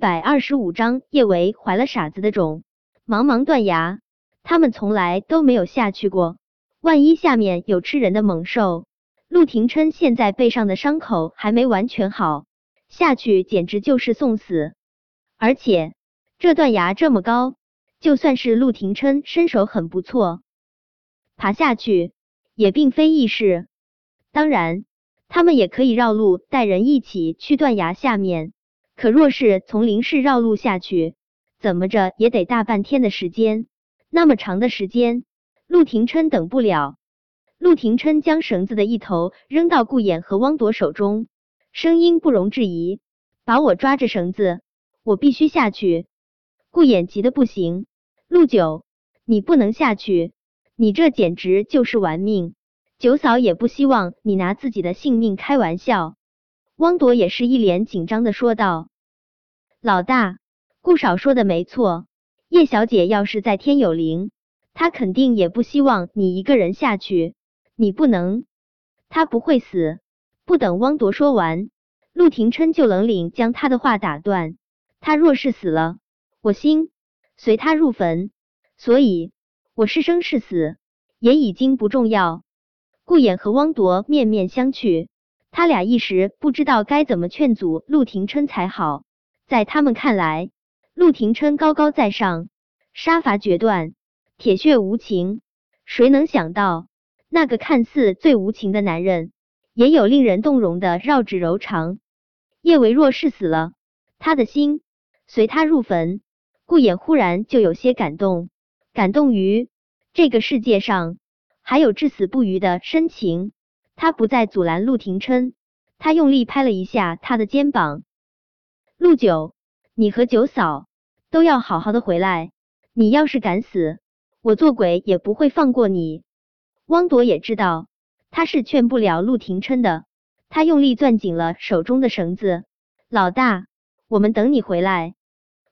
百二十五章，叶维怀了傻子的种。茫茫断崖，他们从来都没有下去过。万一下面有吃人的猛兽，陆廷琛现在背上的伤口还没完全好，下去简直就是送死。而且这断崖这么高，就算是陆廷琛身手很不错，爬下去也并非易事。当然，他们也可以绕路带人一起去断崖下面。可若是从林氏绕路下去，怎么着也得大半天的时间。那么长的时间，陆廷琛等不了。陆廷琛将绳子的一头扔到顾衍和汪铎手中，声音不容置疑：“把我抓着绳子，我必须下去。”顾衍急得不行：“陆九，你不能下去，你这简直就是玩命。九嫂也不希望你拿自己的性命开玩笑。”汪铎也是一脸紧张的说道。老大，顾少说的没错。叶小姐要是在天有灵，她肯定也不希望你一个人下去。你不能，她不会死。不等汪铎说完，陆廷琛就冷冷将他的话打断。他若是死了，我心随他入坟。所以，我是生是死也已经不重要。顾衍和汪铎面面相觑，他俩一时不知道该怎么劝阻陆廷琛才好。在他们看来，陆廷琛高高在上，杀伐决断，铁血无情。谁能想到，那个看似最无情的男人，也有令人动容的绕指柔肠？叶维若是死了，他的心随他入坟。顾衍忽然就有些感动，感动于这个世界上还有至死不渝的深情。他不再阻拦陆廷琛，他用力拍了一下他的肩膀。陆九，你和九嫂都要好好的回来。你要是敢死，我做鬼也不会放过你。汪铎也知道他是劝不了陆廷琛的，他用力攥紧了手中的绳子。老大，我们等你回来。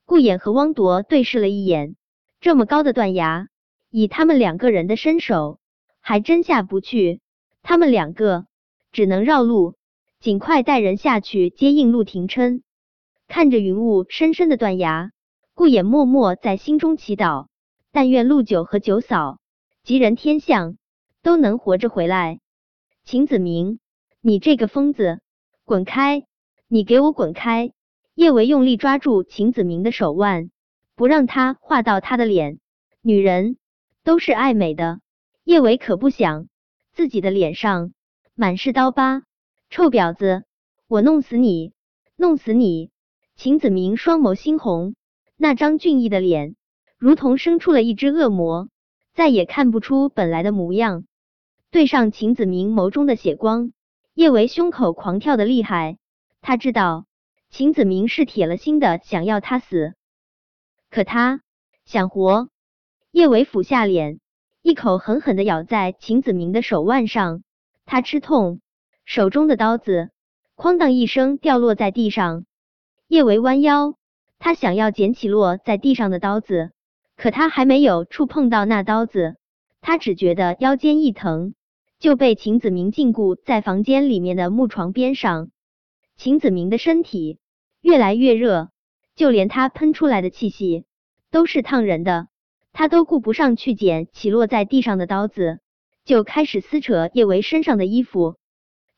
顾衍和汪铎对视了一眼，这么高的断崖，以他们两个人的身手，还真下不去。他们两个只能绕路，尽快带人下去接应陆廷琛。看着云雾深深的断崖，顾衍默默在心中祈祷：但愿陆九和九嫂吉人天相，都能活着回来。秦子明，你这个疯子，滚开！你给我滚开！叶维用力抓住秦子明的手腕，不让他画到他的脸。女人都是爱美的，叶维可不想自己的脸上满是刀疤。臭婊子，我弄死你，弄死你！秦子明双眸猩红，那张俊逸的脸如同生出了一只恶魔，再也看不出本来的模样。对上秦子明眸中的血光，叶维胸口狂跳的厉害。他知道秦子明是铁了心的想要他死，可他想活。叶维俯下脸，一口狠狠的咬在秦子明的手腕上，他吃痛，手中的刀子哐当一声掉落在地上。叶维弯腰，他想要捡起落在地上的刀子，可他还没有触碰到那刀子，他只觉得腰间一疼，就被秦子明禁锢在房间里面的木床边上。秦子明的身体越来越热，就连他喷出来的气息都是烫人的，他都顾不上去捡起落在地上的刀子，就开始撕扯叶维身上的衣服。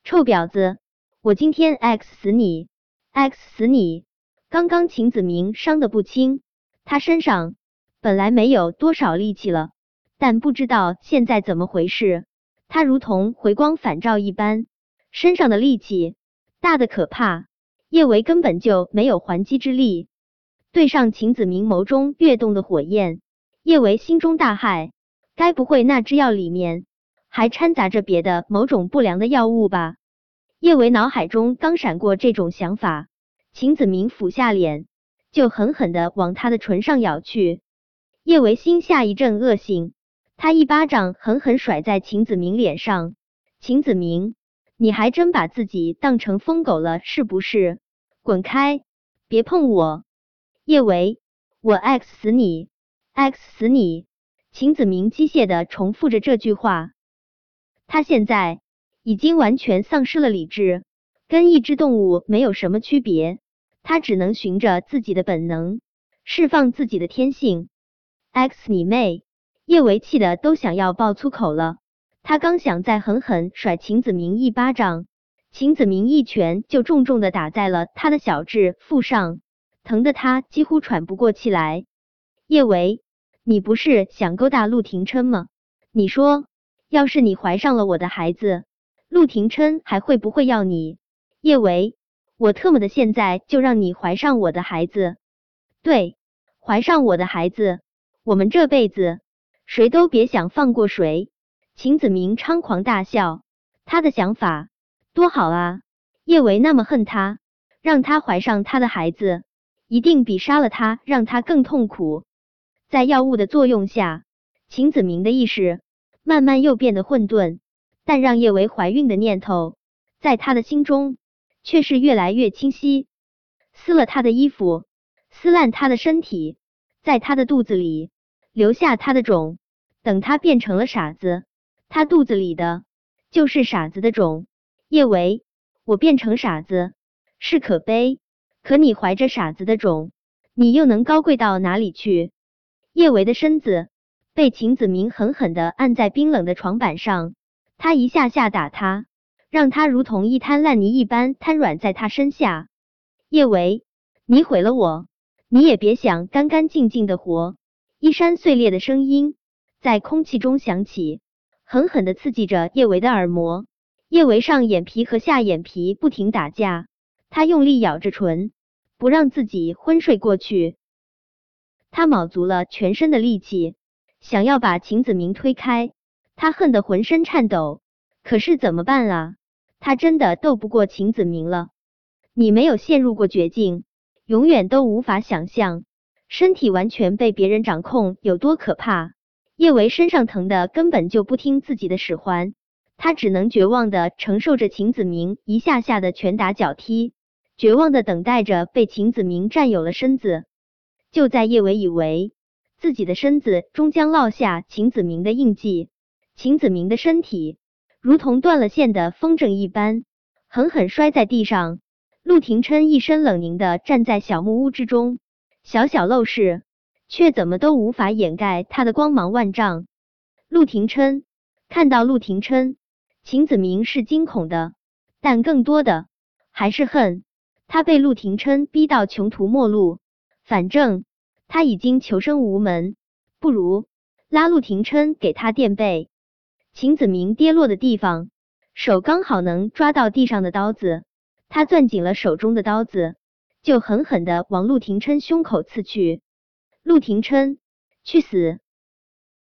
臭婊子，我今天 X 死你！X 死你！刚刚秦子明伤的不轻，他身上本来没有多少力气了，但不知道现在怎么回事，他如同回光返照一般，身上的力气大的可怕。叶维根本就没有还击之力，对上秦子明眸中跃动的火焰，叶维心中大骇，该不会那支药里面还掺杂着别的某种不良的药物吧？叶维脑海中刚闪过这种想法，秦子明俯下脸，就狠狠的往他的唇上咬去。叶维心下一阵恶心，他一巴掌狠狠甩在秦子明脸上。秦子明，你还真把自己当成疯狗了是不是？滚开，别碰我！叶维，我 X 死你，X 死你！秦子明机械的重复着这句话。他现在。已经完全丧失了理智，跟一只动物没有什么区别。他只能循着自己的本能，释放自己的天性。X 你妹！叶维气的都想要爆粗口了。他刚想再狠狠甩秦子明一巴掌，秦子明一拳就重重的打在了他的小智腹上，疼得他几乎喘不过气来。叶维，你不是想勾搭陆廷琛吗？你说，要是你怀上了我的孩子，陆廷琛还会不会要你？叶维，我特么的现在就让你怀上我的孩子，对，怀上我的孩子，我们这辈子谁都别想放过谁。秦子明猖狂大笑，他的想法多好啊！叶维那么恨他，让他怀上他的孩子，一定比杀了他让他更痛苦。在药物的作用下，秦子明的意识慢慢又变得混沌，但让叶维怀孕的念头，在他的心中。却是越来越清晰，撕了他的衣服，撕烂他的身体，在他的肚子里留下他的种，等他变成了傻子，他肚子里的就是傻子的种。叶维，我变成傻子是可悲，可你怀着傻子的种，你又能高贵到哪里去？叶维的身子被秦子明狠狠的按在冰冷的床板上，他一下下打他。让他如同一滩烂泥一般瘫软在他身下。叶维，你毁了我，你也别想干干净净的活。衣衫碎裂的声音在空气中响起，狠狠的刺激着叶维的耳膜。叶维上眼皮和下眼皮不停打架，他用力咬着唇，不让自己昏睡过去。他卯足了全身的力气，想要把秦子明推开，他恨得浑身颤抖。可是怎么办啊？他真的斗不过秦子明了。你没有陷入过绝境，永远都无法想象身体完全被别人掌控有多可怕。叶维身上疼的根本就不听自己的使唤，他只能绝望的承受着秦子明一下下的拳打脚踢，绝望的等待着被秦子明占有了身子。就在叶维以为自己的身子终将落下秦子明的印记，秦子明的身体。如同断了线的风筝一般，狠狠摔在地上。陆廷琛一身冷凝的站在小木屋之中，小小陋室却怎么都无法掩盖他的光芒万丈。陆廷琛看到陆廷琛，秦子明是惊恐的，但更多的还是恨。他被陆廷琛逼到穷途末路，反正他已经求生无门，不如拉陆廷琛给他垫背。秦子明跌落的地方，手刚好能抓到地上的刀子，他攥紧了手中的刀子，就狠狠的往陆廷琛胸口刺去。陆廷琛，去死！